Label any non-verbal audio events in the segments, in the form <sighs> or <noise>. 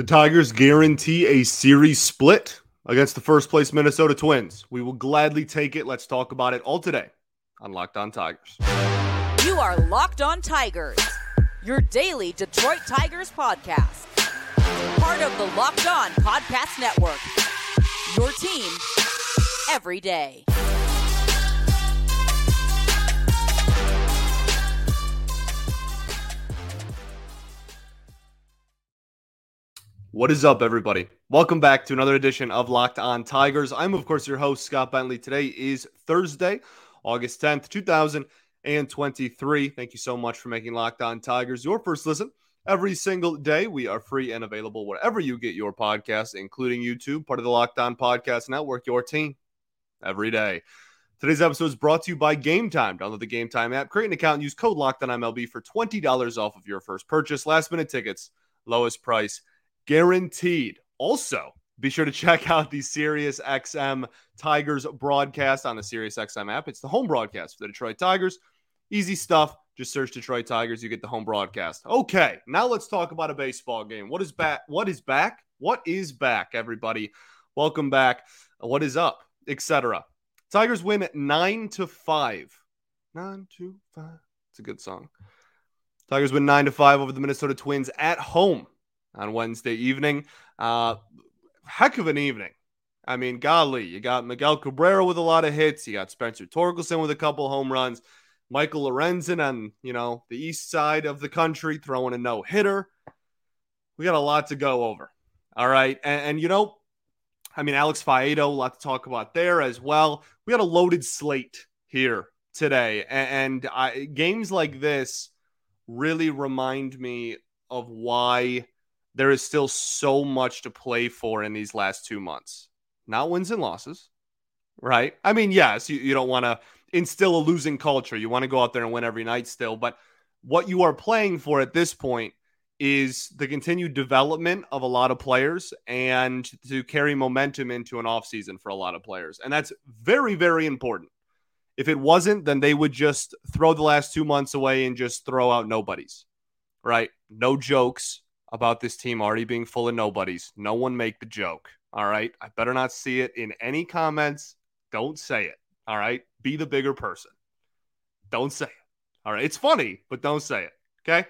The Tigers guarantee a series split against the first place Minnesota Twins. We will gladly take it. Let's talk about it all today on Locked On Tigers. You are Locked On Tigers, your daily Detroit Tigers podcast. Part of the Locked On Podcast Network. Your team every day. What is up, everybody? Welcome back to another edition of Locked On Tigers. I'm, of course, your host, Scott Bentley. Today is Thursday, August 10th, 2023. Thank you so much for making Locked On Tigers your first listen every single day. We are free and available wherever you get your podcasts, including YouTube, part of the Locked On Podcast Network, your team every day. Today's episode is brought to you by Game Time. Download the Game Time app, create an account, and use code Locked On MLB for $20 off of your first purchase. Last minute tickets, lowest price guaranteed. Also, be sure to check out the Sirius XM Tigers broadcast on the Sirius XM app. It's the home broadcast for the Detroit Tigers. Easy stuff. Just search Detroit Tigers, you get the home broadcast. Okay, now let's talk about a baseball game. What is back? What is back? What is back, everybody? Welcome back. What is up? Etc. Tigers win at nine to five. Nine to five. It's a good song. Tigers win nine to five over the Minnesota Twins at home on Wednesday evening. Uh, heck of an evening. I mean, golly, you got Miguel Cabrera with a lot of hits. You got Spencer Torkelson with a couple home runs. Michael Lorenzen on, you know, the east side of the country throwing a no hitter. We got a lot to go over. All right. And, and, you know, I mean, Alex Faedo, a lot to talk about there as well. We got a loaded slate here today. And, and I, games like this really remind me of why there is still so much to play for in these last two months. Not wins and losses, right? I mean, yes, you, you don't want to instill a losing culture. You want to go out there and win every night still. But what you are playing for at this point is the continued development of a lot of players and to carry momentum into an offseason for a lot of players. And that's very, very important. If it wasn't, then they would just throw the last two months away and just throw out nobodies, right? No jokes, about this team already being full of nobodies. No one make the joke. All right. I better not see it in any comments. Don't say it. All right. Be the bigger person. Don't say it. All right. It's funny, but don't say it. Okay.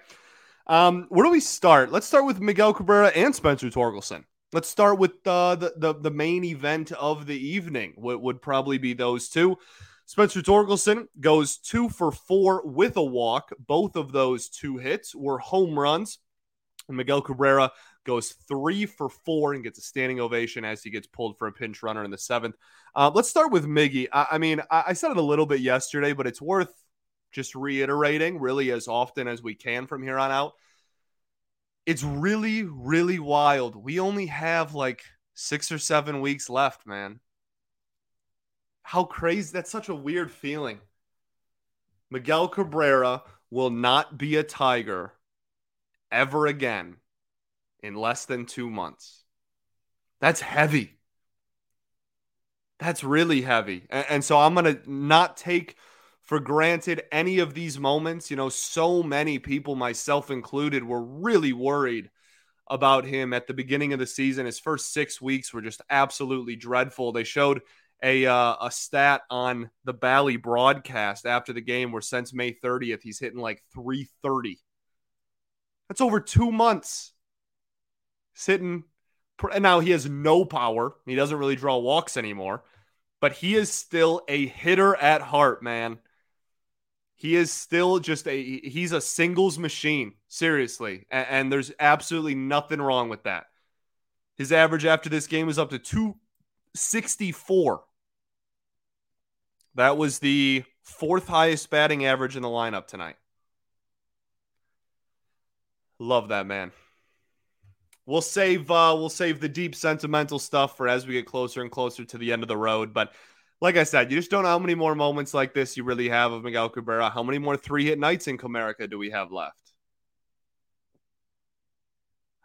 Um, where do we start? Let's start with Miguel Cabrera and Spencer Torkelson. Let's start with uh, the, the the main event of the evening. What would probably be those two. Spencer Torkelson goes two for four with a walk. Both of those two hits were home runs. And Miguel Cabrera goes three for four and gets a standing ovation as he gets pulled for a pinch runner in the seventh. Uh, let's start with Miggy. I, I mean, I, I, said it a little bit yesterday, but it's worth just reiterating really as often as we can from here on out. It's really, really wild. We only have like six or seven weeks left, man. How crazy. That's such a weird feeling. Miguel Cabrera will not be a Tiger ever again in less than two months. That's heavy. That's really heavy. And, and so I'm going to not take for granted any of these moments. You know, so many people, myself included, were really worried about him at the beginning of the season. His first six weeks were just absolutely dreadful. They showed a uh, a stat on the Bally broadcast after the game where since May 30th he's hitting like 330 that's over two months sitting. And now he has no power. He doesn't really draw walks anymore, but he is still a hitter at heart, man. He is still just a he's a singles machine, seriously. And, and there's absolutely nothing wrong with that. His average after this game was up to 264. That was the fourth highest batting average in the lineup tonight. Love that man. We'll save uh we'll save the deep sentimental stuff for as we get closer and closer to the end of the road. But like I said, you just don't know how many more moments like this you really have of Miguel Cabrera. How many more three hit nights in Comerica do we have left?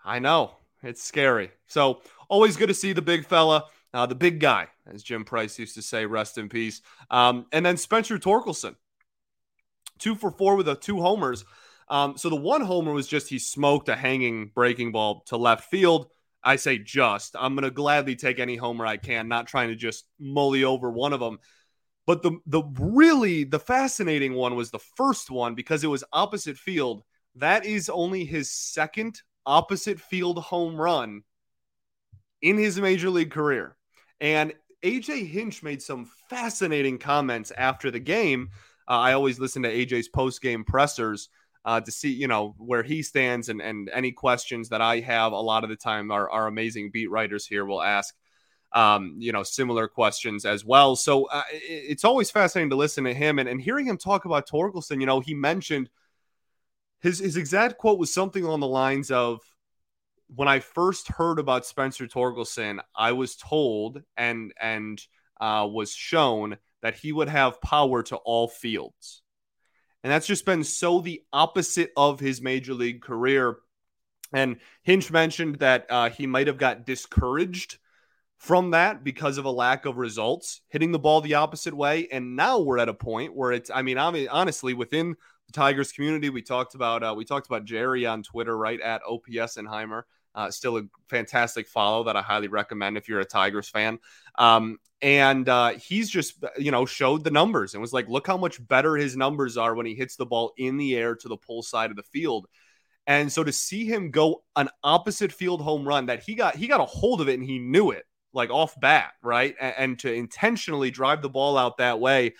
I know it's scary. So always good to see the big fella, uh, the big guy, as Jim Price used to say. Rest in peace. Um, and then Spencer Torkelson, two for four with a two homers. Um, so the one homer was just he smoked a hanging breaking ball to left field. I say just. I'm going to gladly take any homer I can, not trying to just mully over one of them. But the the really the fascinating one was the first one because it was opposite field. That is only his second opposite field home run in his major league career. And AJ Hinch made some fascinating comments after the game. Uh, I always listen to AJ's post game pressers uh, to see, you know, where he stands and, and any questions that I have. A lot of the time, our, our amazing beat writers here will ask, um, you know, similar questions as well. So uh, it's always fascinating to listen to him and, and hearing him talk about Torkelson. You know, he mentioned his his exact quote was something along the lines of, when I first heard about Spencer Torkelson, I was told and and uh, was shown that he would have power to all fields, and that's just been so the opposite of his major league career. And Hinch mentioned that uh, he might have got discouraged from that because of a lack of results, hitting the ball the opposite way. And now we're at a point where it's, I mean, I mean honestly, within the Tigers community, we talked about uh, we talked about Jerry on Twitter, right at OPSenheimer. Uh, still a fantastic follow that I highly recommend if you're a Tigers fan. Um, and uh, he's just, you know, showed the numbers and was like, look how much better his numbers are when he hits the ball in the air to the pull side of the field. And so to see him go an opposite field home run that he got, he got a hold of it and he knew it like off bat, right? And, and to intentionally drive the ball out that way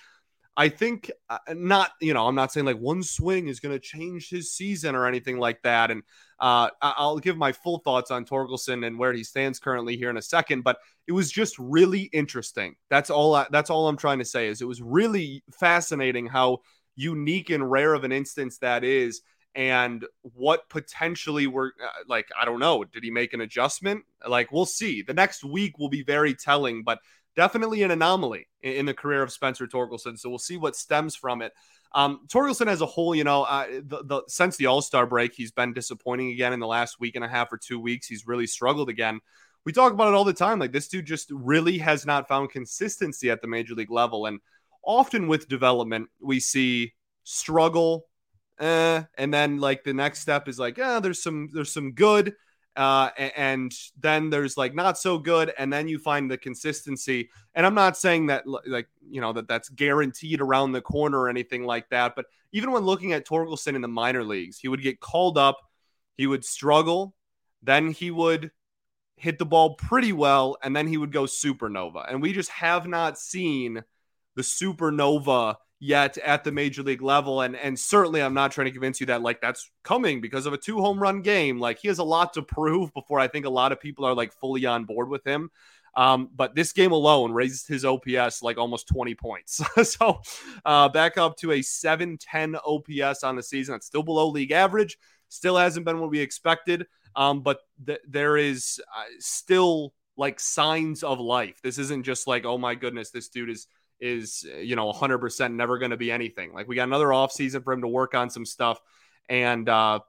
I think uh, not, you know, I'm not saying like one swing is going to change his season or anything like that. And uh, I'll give my full thoughts on Torkelson and where he stands currently here in a second. But it was just really interesting. That's all. I, that's all I'm trying to say is it was really fascinating how unique and rare of an instance that is, and what potentially were uh, like. I don't know. Did he make an adjustment? Like we'll see. The next week will be very telling. But definitely an anomaly in, in, the career of Spencer Torkelson. So we'll see what stems from it. Um, as a whole, you know, uh, the, the, since the All Star break, he's been disappointing again in the last week and a half or two weeks. He's really struggled again. We talk about it all the time. Like this dude just really has not found consistency at the major league level. And often with development, we see struggle, eh, and then like the next step is like, yeah, there's some there's some good, uh, and then there's like not so good, and then you find the consistency. And I'm not saying that like you know that that's guaranteed around the corner or anything like that. But even when looking at Torkelson in the minor leagues, he would get called up, he would struggle, then he would hit the ball pretty well, and then he would go supernova. And we just have not seen the supernova yet at the major league level. And and certainly I'm not trying to convince you that like that's coming because of a two home run game. Like he has a lot to prove before I think a lot of people are like fully on board with him. Um, but this game alone raised his OPS like almost 20 points. <laughs> so uh, back up to a 710 OPS on the season. That's still below league average. Still hasn't been what we expected. Um, but th- there is uh, still like signs of life. This isn't just like, oh my goodness, this dude is is you know 100% never going to be anything. Like we got another offseason for him to work on some stuff and uh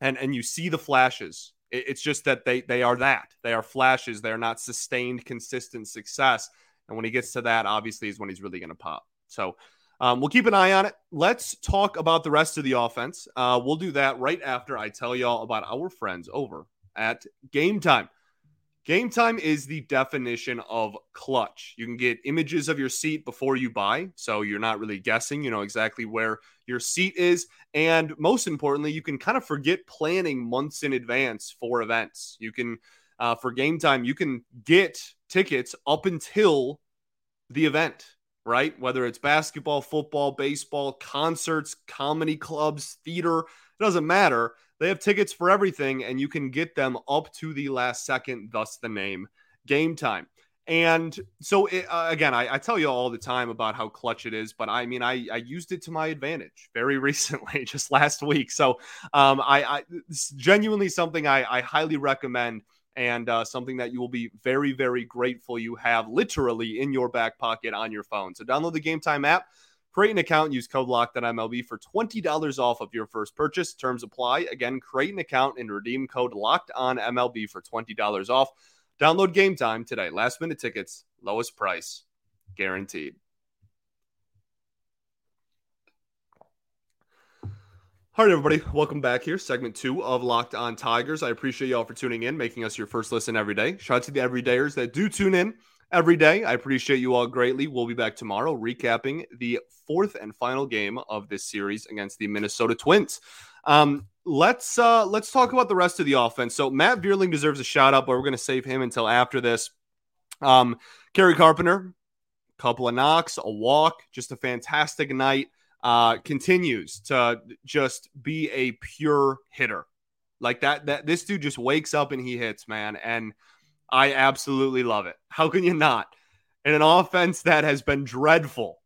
and and you see the flashes. it's just that they they are that. They are flashes. They are not sustained consistent success. And when he gets to that, obviously is when he's really going to pop. So um, we'll keep an eye on it. Let's talk about the rest of the offense. Uh, we'll do that right after I tell y'all about our friends over at Game Time. Game time is the definition of clutch. You can get images of your seat before you buy, so you're not really guessing. You know exactly where your seat is. And most importantly, you can kind of forget planning months in advance for events. You can, uh, for game time, you can get tickets up until the event, right? Whether it's basketball, football, baseball, concerts, comedy clubs, theater, it doesn't matter they have tickets for everything, and you can get them up to the last second, thus the name Game Time. And so, it, uh, again, I, I, tell you all the time about how clutch it is, but I mean, I, I used it to my advantage very <laughs> recently, just last week. So, um, I, I it's genuinely something I, I highly recommend and uh, something that you will be very, very grateful you have literally in your back pocket on your phone. So, download the Game Time app Create an account, use code LOCKEDONMLB for $20 off of your first purchase. Terms apply. Again, create an account and redeem code LOCKED on MLB for $20 off. Download game time today. Last minute tickets, lowest price, guaranteed. All right, everybody, welcome back here. Segment two of Locked On Tigers. I appreciate you all for tuning in, making us your first listen every day. Shout out to the everydayers that do tune in every day. I appreciate you all greatly. We'll be back tomorrow recapping the fourth and final game of this series against the Minnesota Twins. Um, let's uh, let's talk about the rest of the offense. So Matt Vierling deserves a shout out, but we're going to save him until after this. Um, Kerry Carpenter, couple of knocks, a walk, just a fantastic night uh, continues to just be a pure hitter. Like that, that this dude just wakes up and he hits, man. And I absolutely love it. How can you not? In an offense that has been dreadful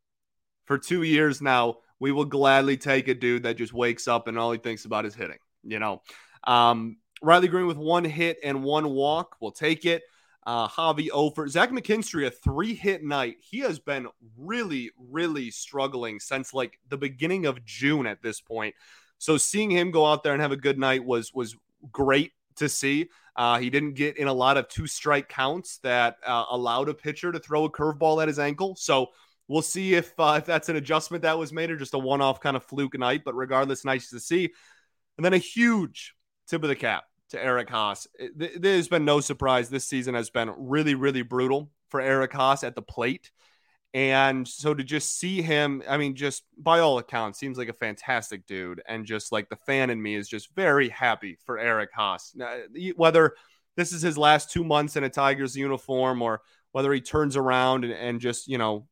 for two years now, we will gladly take a dude that just wakes up and all he thinks about is hitting. You know, um, Riley Greene with one hit and one walk. We'll take it uh, Javy Ofer. Zach McKinstry, a three hit night. He has been really, really struggling since like the beginning of June at this point. So seeing him go out there and have a good night was was great to see. Uh, he didn't get in a lot of two strike counts that uh, allowed a pitcher to throw a curveball at his ankle. So we'll see if uh, if that's an adjustment that was made or just a one off kind of fluke night. But regardless, nice to see. And then a huge tip of the cap to Eric Haase. There's been no surprise. This season has been really, really brutal for Eric Haase at the plate. And so to just see him, I mean, just by all accounts, seems like a fantastic dude. And just like the fan in me is just very happy for Eric Haase. Whether this is his last two months in a Tigers uniform or whether he turns around and, and just, you know,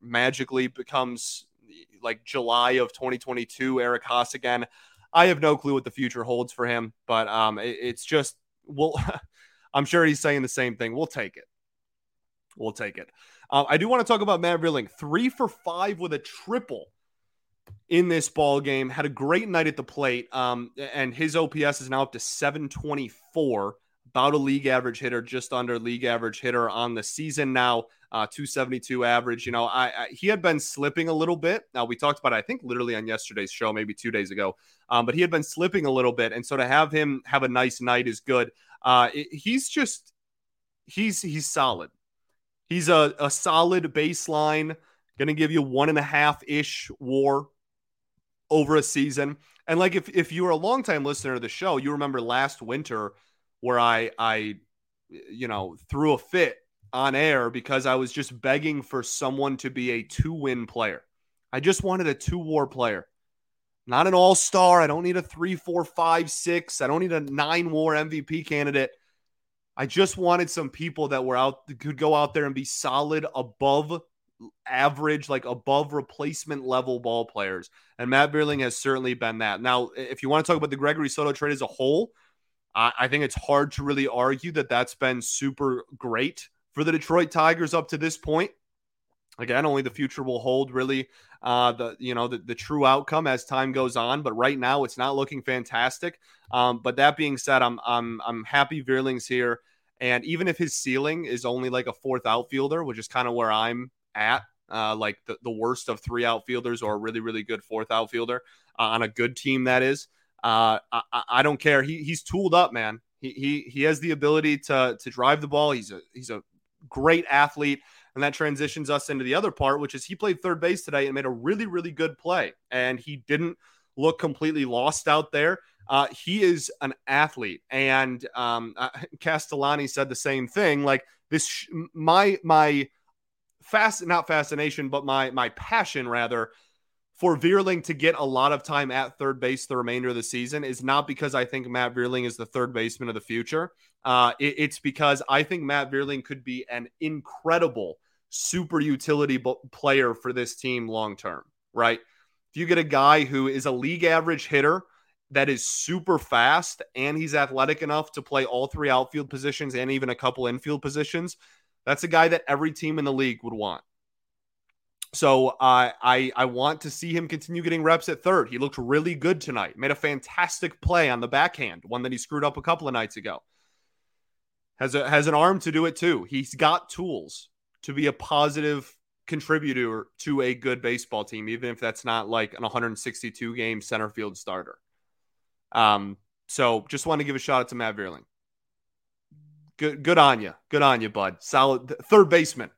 magically becomes like July of 2022 Eric Haase again. I have no clue what the future holds for him, but um, it, it's just well, <laughs> I'm sure he's saying the same thing. We'll take it. We'll take it. Uh, I do want to talk about Matt Vierling, three for five with a triple in this ball game. Had a great night at the plate, um, and his OPS is now up to 724 about a league average hitter, just under league average hitter on the season now, uh, 272 average. You know, I, I, he had been slipping a little bit. Now we talked about, it, I think, literally on yesterday's show, maybe two days ago. Um, but he had been slipping a little bit, and so to have him have a nice night is good. Uh, it, he's just he's he's solid. He's a, a solid baseline, going to give you one and a half ish WAR over a season. And like if if you were a longtime listener to the show, you remember last winter where I I you know threw a fit on air because I was just begging for someone to be a two win player. I just wanted a two war player, not an all star. I don't need a three, four, five, six. I don't need a nine war MVP candidate. I just wanted some people that were out could go out there and be solid above average, like above replacement level ball players. And Matt Vierling has certainly been that. Now, if you want to talk about the Gregory Soto trade as a whole, I, think it's hard to really argue that that's been super great for the Detroit Tigers up to this point. Again, only the future will hold really uh, the you know the, the true outcome as time goes on. But right now, it's not looking fantastic. Um, but that being said, I'm I'm I'm happy Vierling's here, and even if his ceiling is only like a fourth outfielder, which is kind of where I'm at, uh, like the, the worst of three outfielders or a really really good fourth outfielder uh, on a good team that is. Uh, I, I, don't care. He, he's tooled up, man. He, he he has the ability to to drive the ball. He's a he's a great athlete, and that transitions us into the other part, which is he played third base today and made a really really good play, and he didn't look completely lost out there. Uh, he is an athlete, and um, uh, <laughs> Castellani said the same thing. Like this, sh- my my fast not fascination, but my my passion rather for Vierling to get a lot of time at third base the remainder of the season is not because I think Matt Vierling is the third baseman of the future. Uh, it, it's because I think Matt Vierling could be an incredible super utility b- player for this team long term, right? If you get a guy who is a league average hitter that is super fast and he's athletic enough to play all three outfield positions and even a couple infield positions, that's a guy that every team in the league would want. So uh, I I want to see him continue getting reps at third. He looked really good tonight. Made a fantastic play on the backhand, one that he screwed up a couple of nights ago. Has a has an arm to do it too. He's got tools to be a positive contributor to a good baseball team, even if that's not like an 162 game center field starter. Um, so just want to give a shout out to Matt Vierling. Good, good on you. Good on you, bud. Solid third baseman,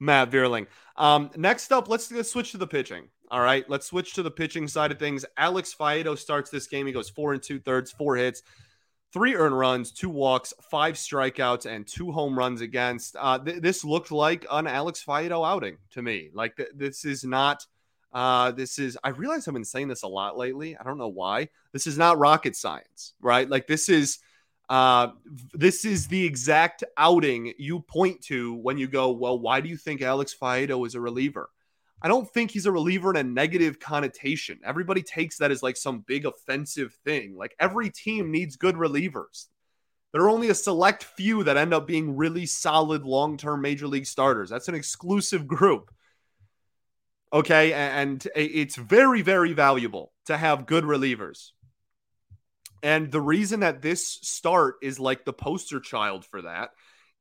Matt Vierling. Um, next up, let's, let's switch to the pitching. All right, let's switch to the pitching side of things. Alex Faedo starts this game. He goes four and two thirds, four hits, three earned runs, two walks, five strikeouts, and two home runs against. Uh, th- this looked like an Alex Faedo outing to me. Like th- this is not. Uh, this is. I realize I've been saying this a lot lately. I don't know why. This is not rocket science, right? Like this is. Uh, this is the exact outing you point to when you go, well, why do you think Alex Faedo is a reliever? I don't think he's a reliever in a negative connotation. Everybody takes that as like some big offensive thing. Like every team needs good relievers. There are only a select few that end up being really solid long term major league starters. That's an exclusive group. Okay. And it's very, very valuable to have good relievers. And the reason that this start is like the poster child for that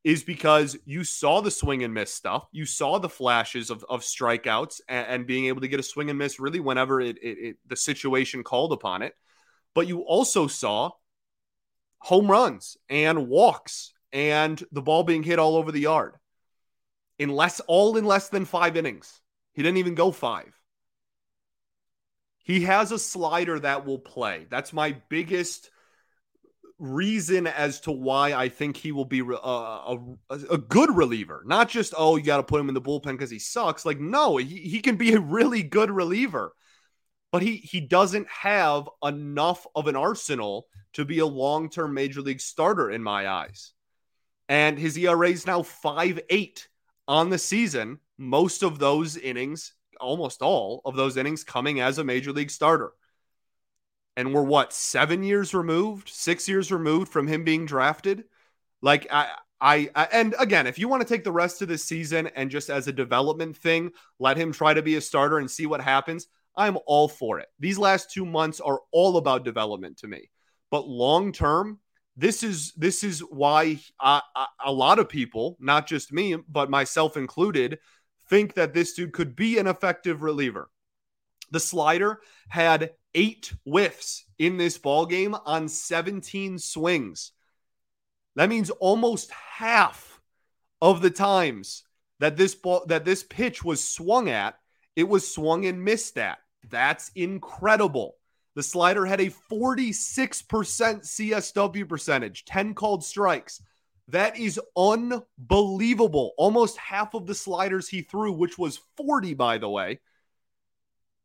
is because you saw the swing and miss stuff. You saw the flashes of, of strikeouts and, and being able to get a swing and miss really whenever it, it, it, the situation called upon it. But you also saw home runs and walks and the ball being hit all over the yard in less all in less than five innings. He didn't even go five. He has a slider that will play. That's my biggest reason as to why I think he will be uh, a, a, a good reliever. Not just, oh, you got to put him in the bullpen because he sucks. Like, no, he, he can be a really good reliever, but he, he doesn't have enough of an arsenal to be a long term major league starter in my eyes. And his ERA is now 5 8 on the season. Most of those innings, almost all of those innings, coming as a major league starter and we're what seven years removed, six years removed from him being drafted. Like I, I, I, and again, if you want to take the rest of the season and just as a development thing, let him try to be a starter and see what happens. I'm all for it. These last two months are all about development to me. But long term, this is this is why I, I, a lot of people, not just me, but myself included, think that this dude could be an effective reliever. The slider had eight whiffs in this ball game on 17 swings. That means almost half of the times that this ball that this pitch was swung at, it was swung and missed at. That's incredible. The slider had a 46% CSW percentage, 10 called strikes. That is unbelievable. Almost half of the sliders he threw, which was 40 by the way,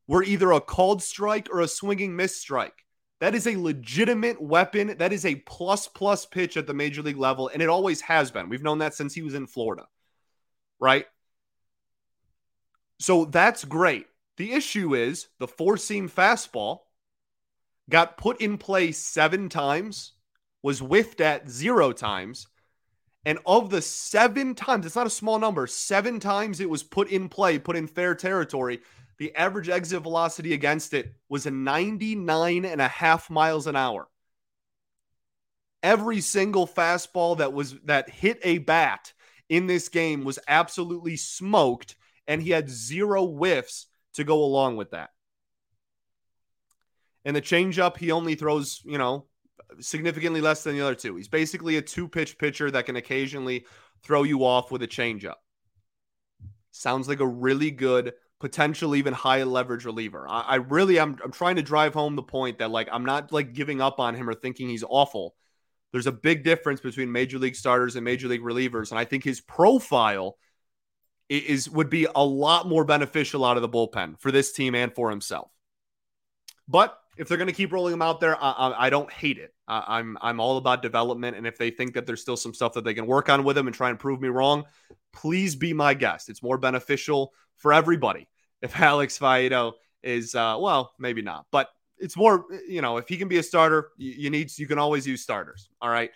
were either a called strike or a swinging miss strike. That is a legitimate weapon. That is a plus plus pitch at the major league level, and it always has been. We've known that since he was in Florida, right? So that's great. The issue is the four seam fastball got put in play seven times, was whiffed at zero times. And of the seven times, it's not a small number, seven times it was put in play, put in fair territory the average exit velocity against it was a 99 and a half miles an hour. Every single fastball that was that hit a bat in this game was absolutely smoked, and he had zero whiffs to go along with that. And the changeup, he only throws, you know, significantly less than the other two. He's basically a two pitch pitcher that can occasionally throw you off with a changeup. Sounds like a really good potential even high leverage reliever. I, I really am I'm trying to drive home the point that like I'm not like giving up on him or thinking he's awful. There's a big difference between major league starters and major league relievers, and I think his profile is would be a lot more beneficial out of the bullpen for this team and for himself. But if they're going to keep rolling him out there, I, I, I don't hate it. I, I'm I'm all about development, and if they think that there's still some stuff that they can work on with him and try and prove me wrong, please be my guest. It's more beneficial for everybody if <laughs> Alex Faedo is uh, well, maybe not, but it's more you know if he can be a starter, you, you need you can always use starters. All right.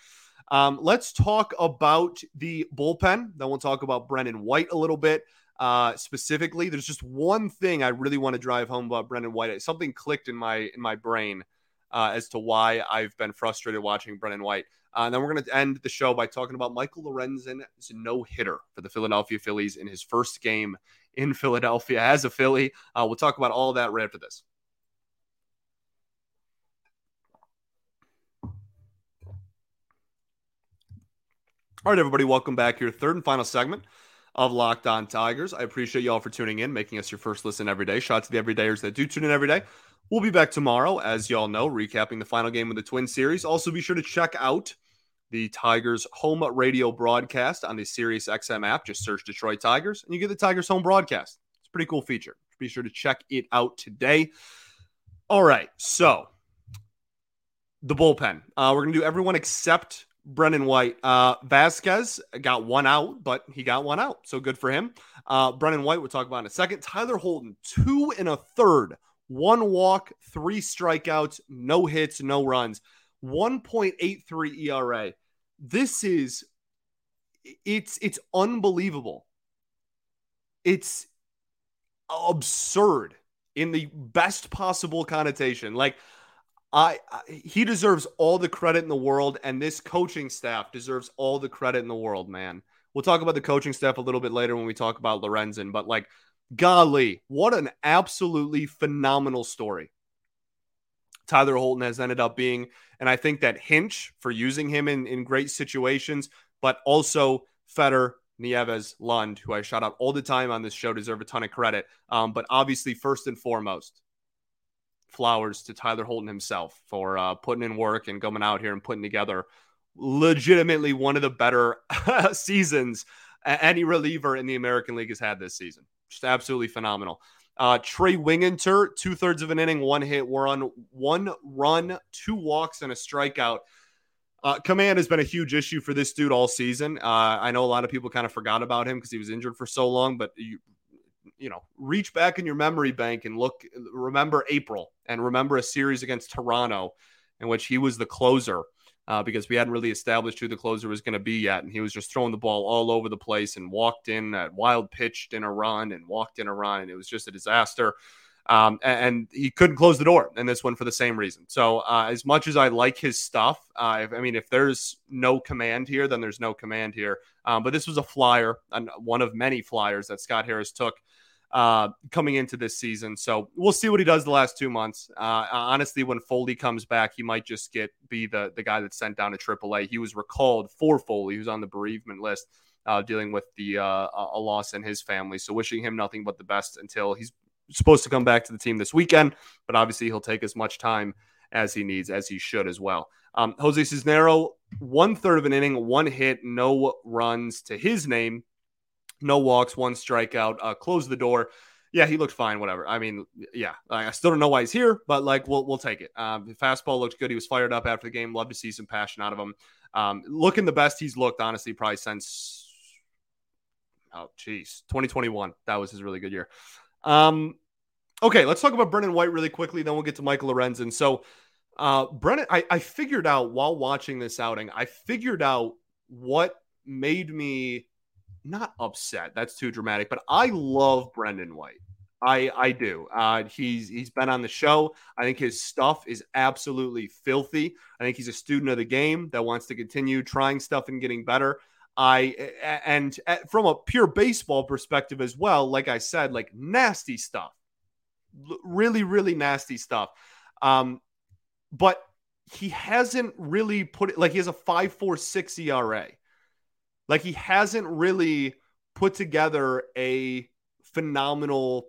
Um, let's talk about the bullpen. Then we'll talk about Brendan White a little bit. Uh, specifically, there's just one thing I really want to drive home about Brendan White. Something clicked in my in my brain uh, as to why I've been frustrated watching Brendan White. Uh, and then we're going to end the show by talking about Michael Lorenzen's no hitter for the Philadelphia Phillies in his first game in <laughs> Philadelphia as a Philly. Uh, we'll talk about all that right after this. All right, everybody, welcome back here. Third and final segment of Locked On Tigers. I appreciate you all for tuning in, making us your first listen every day. Shout out to the everydayers that do tune in every day. We'll be back tomorrow, as y'all know, recapping the final game of the Twin Series. Also, be sure to check out the Tigers home radio broadcast on the Sirius XM app. Just search Detroit Tigers and you get the Tigers home broadcast. It's a pretty cool feature. Be sure to check it out today. All right. So, the bullpen. Uh, we're going to do everyone except Brendan White. Uh, Vasquez got one out, but he got one out. So good for him. Uh, Brendan White, we'll talk about in a second. Tyler Holton, two and a third, one walk, three strikeouts, no hits, no runs, 1.83 ERA. This is it's it's unbelievable. It's absurd in the best possible connotation. Like I, I, he deserves all the credit in the world, and this coaching staff deserves all the credit in the world, man. We'll talk about the coaching staff a little bit later when we talk about Lorenzen, but like, golly, what an absolutely phenomenal story. Tyler Holton has ended up being, and I think that Hinch for using him in, in great situations, but also Fetter, Nieves, Lund, who I shout out all the time on this show, deserve a ton of credit. Um, but obviously, first and foremost, flowers to Tyler Holton himself for uh, putting in work and coming out here and putting together legitimately one of the better <laughs> seasons any reliever in the American League has had this season. Just absolutely phenomenal. Uh, Trey Wingenter, two thirds of an inning, one hit, we're on one run, two walks, and a strikeout. Uh, command has been a huge issue for this dude all season. Uh, I know a lot of people kind of forgot about him because he was injured for so long, but you, you know, reach back in your memory bank and look, remember April and remember a series against Toronto in which he was the closer uh, because we hadn't really established who the closer was going to be yet. And he was just throwing the ball all over the place and walked in at wild pitched in a run and walked in a run. And it was just a disaster. Um, and, he couldn't close the door in this one for the same reason. So, uh, as much as I like his stuff, uh, if, I mean, if there's no command here, then there's no command here. Um, but this was a flyer, one of many flyers that Scott Harris took uh, coming into this season. So we'll see what he does the last two months. Uh, honestly, when Foley comes back, he might just get be the the guy that's sent down to AAA. He was recalled for Foley, who's on the bereavement list, uh, dealing with the uh, a loss in his family. So wishing him nothing but the best until he's supposed to come back to the team this weekend. But obviously, he'll take as much time as he needs, as he should as well. Um, Jose Cisnero, one third of an inning, one hit, no runs to his name no walks, one strikeout, uh, close the door. Yeah, he looked fine. Whatever. I mean, yeah, I still don't know why he's here, but like we'll we'll take it. Um, the fastball looked good. He was fired up after the game. Love to see some passion out of him. Um, looking the best he's looked, honestly, probably since oh geez, 2021. That was his really good year. Um, okay, let's talk about Brendan White really quickly. Then we'll get to Michael Lorenzen. So, uh, Brendan, I, I figured out while watching this outing, I figured out what made me not upset. That's too dramatic, but I love Brendan White. I I do. Uh, he's he's been on the show. I think his stuff is absolutely filthy. I think he's a student of the game that wants to continue trying stuff and getting better. I and from a pure baseball perspective as well, like I said, like nasty stuff, really really nasty stuff. Um, but he hasn't really put it like he has a five four six ERA. Like he hasn't really put together a phenomenal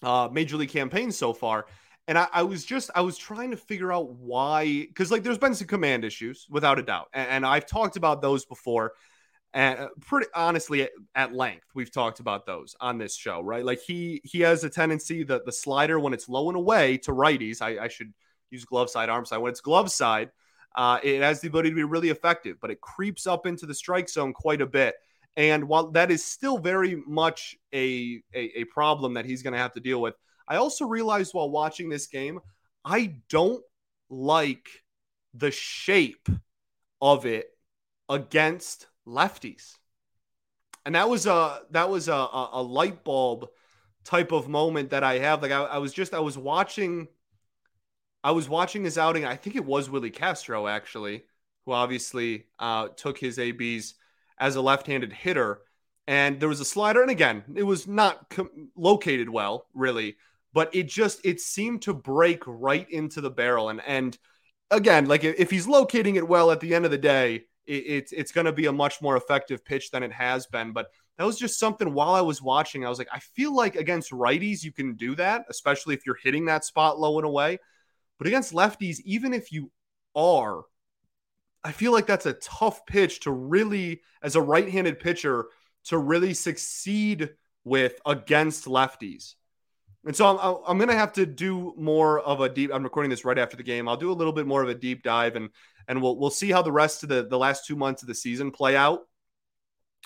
uh, major league campaign so far. And I, I, was just I was trying to figure out why because like there's been some command issues without a doubt, and, and I've talked about those before. And pretty honestly, at, at, length, we've talked about those on this show, right? Like he he has a tendency that the slider when it's low and away to righties, I, I should use glove side, arm side. When it's glove side, uh, it has the ability to be really effective, but it creeps up into the strike zone quite a bit. And while that is still very much a, a, a problem that he's going to have to deal with, I also realized while watching this game, I don't like the shape of it against lefties. And that was a that was a, a, light bulb type of moment that I have. Like I, I was just I was watching I was watching his outing. I think it was Willi Castro actually, who obviously uh, took his ABs as a left-handed hitter. And there was a slider, and again, it was not com- located well, really, but it just it seemed to break right into the barrel. And and again, like if he's locating it well at the end of the day, it, it's it's going to be a much more effective pitch than it has been. But that was just something while I was watching. I was like, I feel like against righties, you can do that, especially if you're hitting that spot low and away. But against lefties, even if you are, I feel like that's a tough pitch to really, as a right handed pitcher, to really succeed with against lefties. And so I'm, I'm going to have to do more of a deep. I'm recording this right after the game. I'll do a little bit more of a deep dive and and we'll we'll see how the rest of the the last two months of the season play out.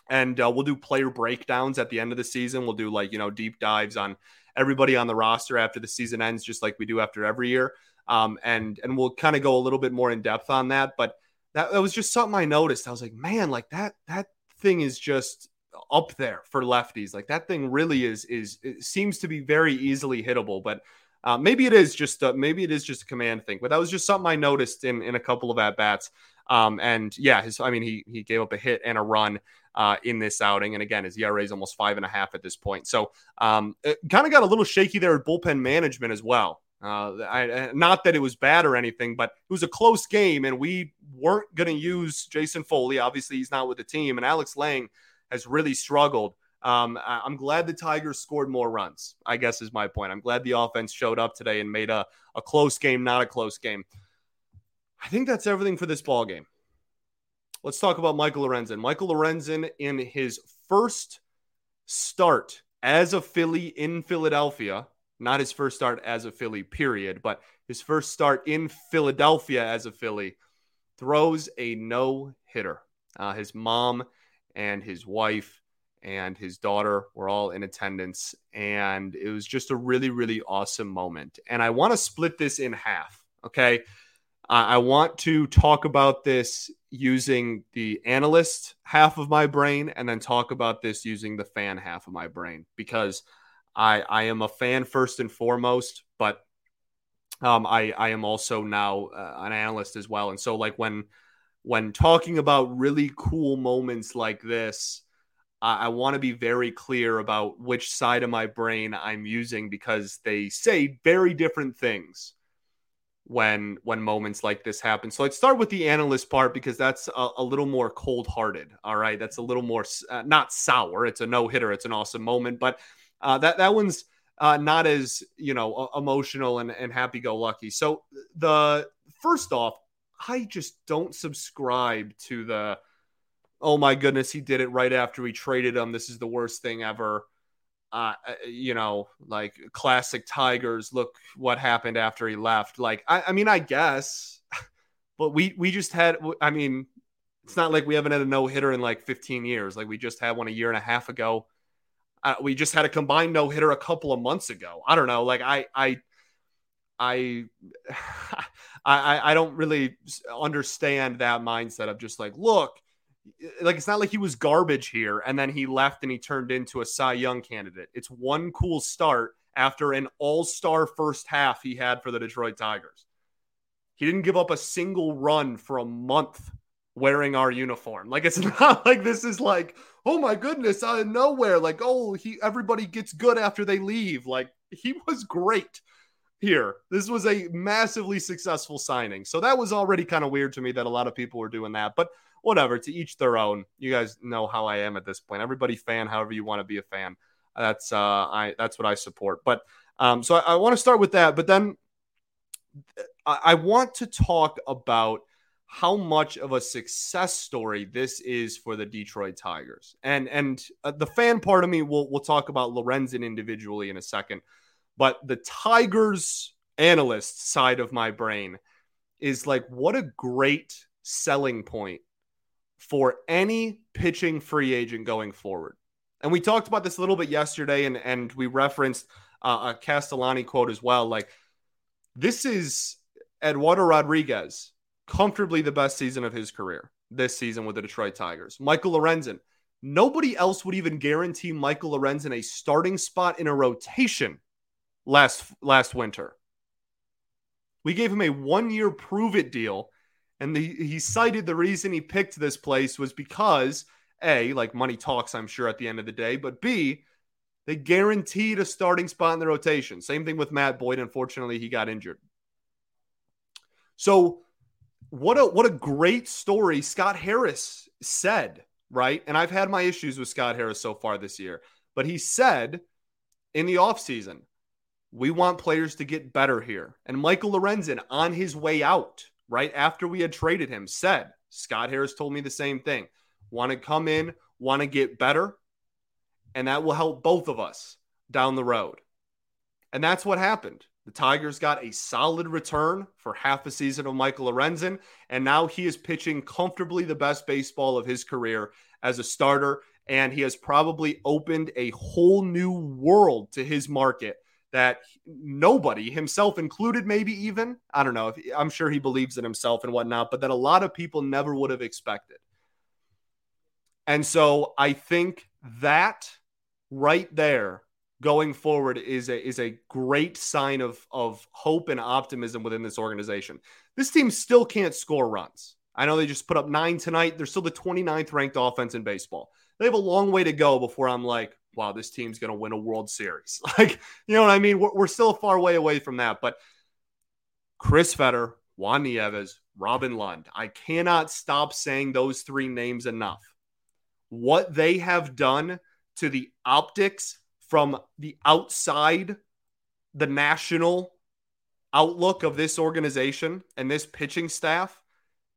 And uh, we'll do player breakdowns at the end of the season. We'll do like you know deep dives on everybody on the roster after the season ends, just like we do after every year. Um, and and we'll kind of go a little bit more in depth on that. But that, that was just something I noticed. I was like, man, like that that thing is just up there for lefties. Like that thing really is is seems to be very easily hittable, but uh, maybe it is just a, maybe it is just a command thing. But that was just something I noticed in in a couple of at bats. Um, and yeah, his I mean he he gave up a hit and a run uh, in this outing, and again his ERA is almost five and a half at this point. So um, kind of got a little shaky there at bullpen management as well. Uh, I, not that it was bad or anything, but it was a close game, and we weren't going to use Jason Foley. Obviously, he's not with the team, and Alex Lange has really struggled. Um, I'm glad the Tigers scored more runs, I guess is my point. I'm glad the offense showed up today and made a, a close game, not a close game. I think that's everything for this ball game. Let's talk about Michael Lorenzen. Michael Lorenzen in his first start as a Philly in Philadelphia, not his first start as a Philly, period, but his first start in Philadelphia as a Philly, throws a no hitter. Uh, his mom and his wife and his daughter were all in attendance. And it was just a really, really awesome moment. And I want to split this in half. Okay. I want to talk about this using the analyst half of my brain and then talk about this using the fan half of my brain because I, I am a fan first and foremost, but um, I, I am also now uh, an analyst as well. And so, like, when when talking about really cool moments like this, I want to be very clear about which side of my brain I'm using because they say very different things when when moments like this happen. So let's start with the analyst part because that's a, a little more cold hearted. All right, that's a little more uh, not sour. It's a no hitter. It's an awesome moment, but uh, that that one's uh, not as you know emotional and, and happy go lucky. So the first off, I just don't subscribe to the oh my goodness, he did it right after we traded him. This is the worst thing ever. Uh, uh, you know, like classic Tigers. Look what happened after he left. Like, I, I mean, I guess, <laughs> but we we just had. I mean, it's not like we haven't had a no hitter in like 15 years. Like we just had one a year and a half ago. Uh, we just had a combined no hitter a couple of months ago. I don't know. Like I I I, <sighs> I, I don't really understand that mindset of just like, look, like it's not like he was garbage here and then he left and he turned into a Cy Young candidate. It's one cool start after an all-star first half he had for the Detroit Tigers. He didn't give up a single run for a month wearing our uniform. Like it's <laughs> not like this is like, oh my goodness, out of nowhere. Like, oh, he everybody gets good after they leave. Like he <laughs> was great here. This was a massively successful signing. So that was already kind of weird to me that a lot of people were doing that. But whatever, to each their own. You guys know how I am at this point. Everybody fan, however you want to be a fan. That's uh I that's what I support. But um so I, I want to start with that, but then I, I want to talk about how much of a success story this is for the Detroit Tigers. And and uh, the fan part of me will we'll talk about Lorenzen individually in a second. But the Tigers analyst side of my brain is like, what a great selling point for any pitching free agent going forward. And we talked about this a little bit yesterday, and, and we referenced uh, a Castellani quote as well. Like, this is Eduardo Rodriguez, comfortably the best season of his career this season with the Detroit Tigers. Michael Lorenzen, nobody else would even guarantee Michael Lorenzen a starting spot in a rotation last last winter. We gave him a one year prove it deal, and the, he cited the reason he picked this place was because a like money talks, I'm sure at the end of the day, but b they guaranteed a starting spot in the rotation. Same thing with Matt Boyd. Unfortunately, he got injured. So what a what a great story Scott Harris said right? And I've had my issues with Scott Harris so far this year, but he said in the offseason, we want players to get better here. And Michael Lorenzen, on his way out, right after we had traded him, said, Scott Harris told me the same thing. Want to come in, want to get better, and that will help both of us down the road. And that's what happened. The Tigers got a solid return for half a season of Michael Lorenzen, and now he is pitching comfortably the best baseball of his career as a starter. And he has probably opened a whole new world to his market that nobody, himself included, maybe even, I don't know, I'm sure he believes in himself and whatnot, but that a lot of people never would have expected. And so I think that right there going forward is a is a great sign of of hope and optimism within this organization. This team still can't score runs. I know they just put up 9 tonight. They're still the 29th ranked offense in baseball. They have a long way to go before I'm like, wow, this team's going to win a World Series. <laughs> Like, you know what I mean? We're, we're still a far way away from that. But Chris Fetter, Juan Nieves, Robin Lund, I cannot stop saying those three names enough. What they have done to the optics from the outside, the national outlook of this organization and this pitching staff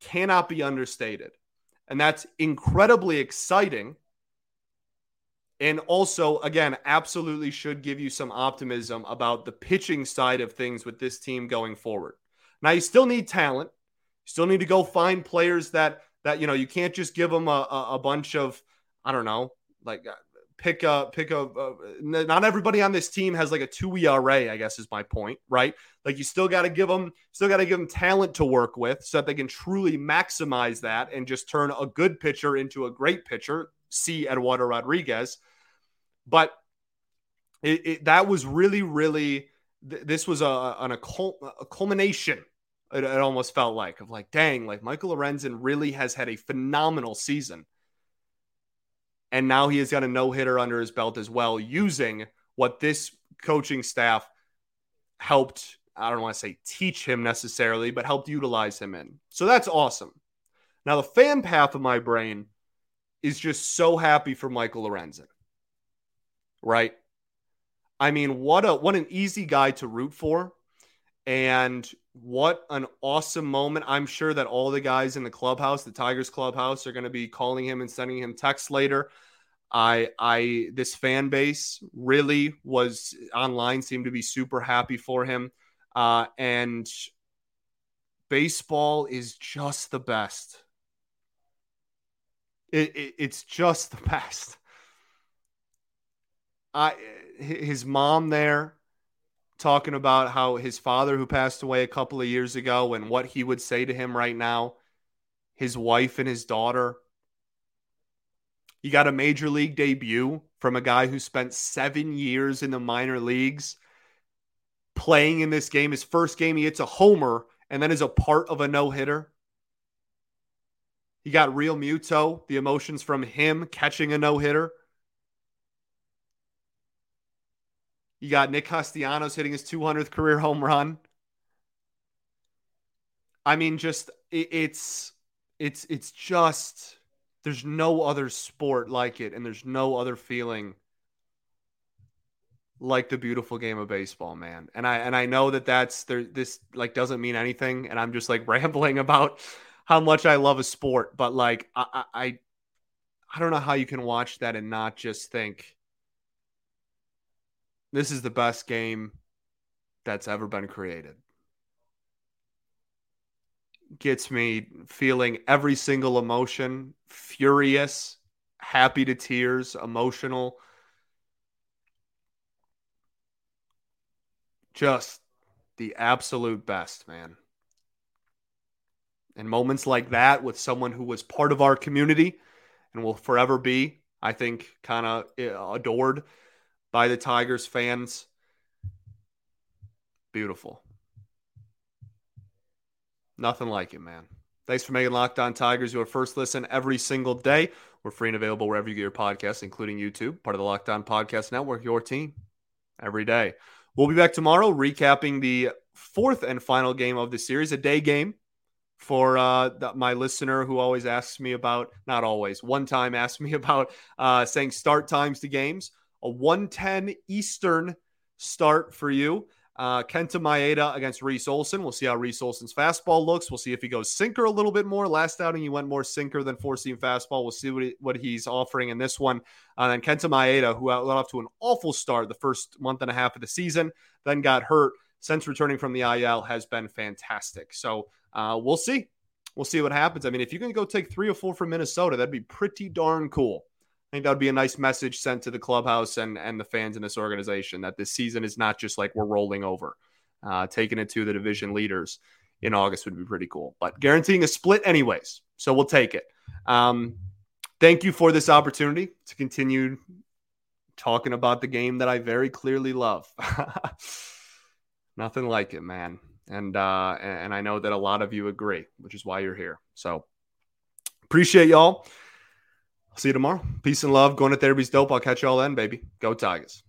cannot be understated. And that's incredibly exciting and also, again, absolutely should give you some optimism about the pitching side of things with this team going forward. Now, you still need talent. You still need to go find players that that you know you can't just give them a, a, bunch of I don't know like uh, pick a pick a uh, not everybody on this team has like a two ERA. I guess is my point, right? Like you still got to give them still got to give them talent to work with so that they can truly maximize that and just turn a good pitcher into a great pitcher see Eduardo Rodriguez. But it, it, that was really, really, th- this was a, an, a, cul- a culmination. It, it, almost felt like of like, dang, like Michael Lorenzen really has had a phenomenal season. And now he has got a no hitter under his belt as well, using what this coaching staff helped, I don't want to say teach him necessarily, but helped utilize him in. So that's awesome. Now, the fan path of my brain is just so happy for Michael Lorenzen. Right? I mean, what a what an easy guy to root for. And what an awesome moment. I'm sure that all the guys in the clubhouse, the Tigers clubhouse, are going to be calling him and sending him texts later. I I this fan base really was online seemed to be super happy for him. Uh, and baseball is just the best. It, it, it's just the <laughs> best. I his mom there talking about how his father who passed away a couple of years ago and what he would say to him right now, his wife and his daughter. You got a major league debut from a guy who spent 7 years in the minor leagues playing in this game. His first game he hits a homer and then is a part of a no-hitter. You got Realmuto, the emotions from him catching a no hitter. You got Nick Castellanos hitting his 200th career home run. I mean, just it, it's it's it's just there's no other sport like it, and there's no other feeling like the beautiful game of baseball, man. And I and I know that that's there. This like doesn't mean anything, and I'm just like <laughs> rambling about how much I love a sport, but like I, I I don't know how you can watch that and not just think this is the best game that's ever been created. Gets me feeling every single emotion, furious, happy to tears, emotional. Just the absolute best, man. And moments like that with someone who was part of our community and will forever be, I think, kind of eh, adored by the Tigers fans. Beautiful. Nothing like it, man. Thanks for making Locked On Tigers your first listen every single day. We're free and available wherever you get your podcasts, including YouTube, part of the Locked On Podcast Network, your team every day. We'll be back tomorrow recapping the fourth and final game of the series, a day game for uh, the, my listener who always asks me about, not always, one time <laughs> asked me about uh, saying start times to games. A 110 Eastern start for you. Uh, Kenta Maeda against Reese Olson. We'll see how Reese Olson's fastball looks. We'll see if he goes sinker a little bit more. Last outing, he went more sinker than four seam fastball. We'll see what, he, what he's offering in this one. And then Kenta Maeda, who got off to an awful start the first month and a half of the season, then got hurt. Since returning from the IL, has been fantastic. So uh, we'll see. We'll see what happens. I mean, if you can go take three or four from Minnesota, that'd be pretty darn cool. I think that would be a nice message sent to the clubhouse and, and the fans in this organization that this season is not just like we're rolling over. Uh, taking it to the division leaders in August would be pretty cool, but guaranteeing a split, anyways. So we'll take it. Um, thank you for this opportunity to continue talking about the game that I very clearly love. <laughs> Nothing like it, man. And uh, and I know that a lot of you agree, which is why you're here. So appreciate y'all. I'll see you tomorrow. Peace and love. Going to therapy's dope. I'll catch y'all then, baby. Go Tigers.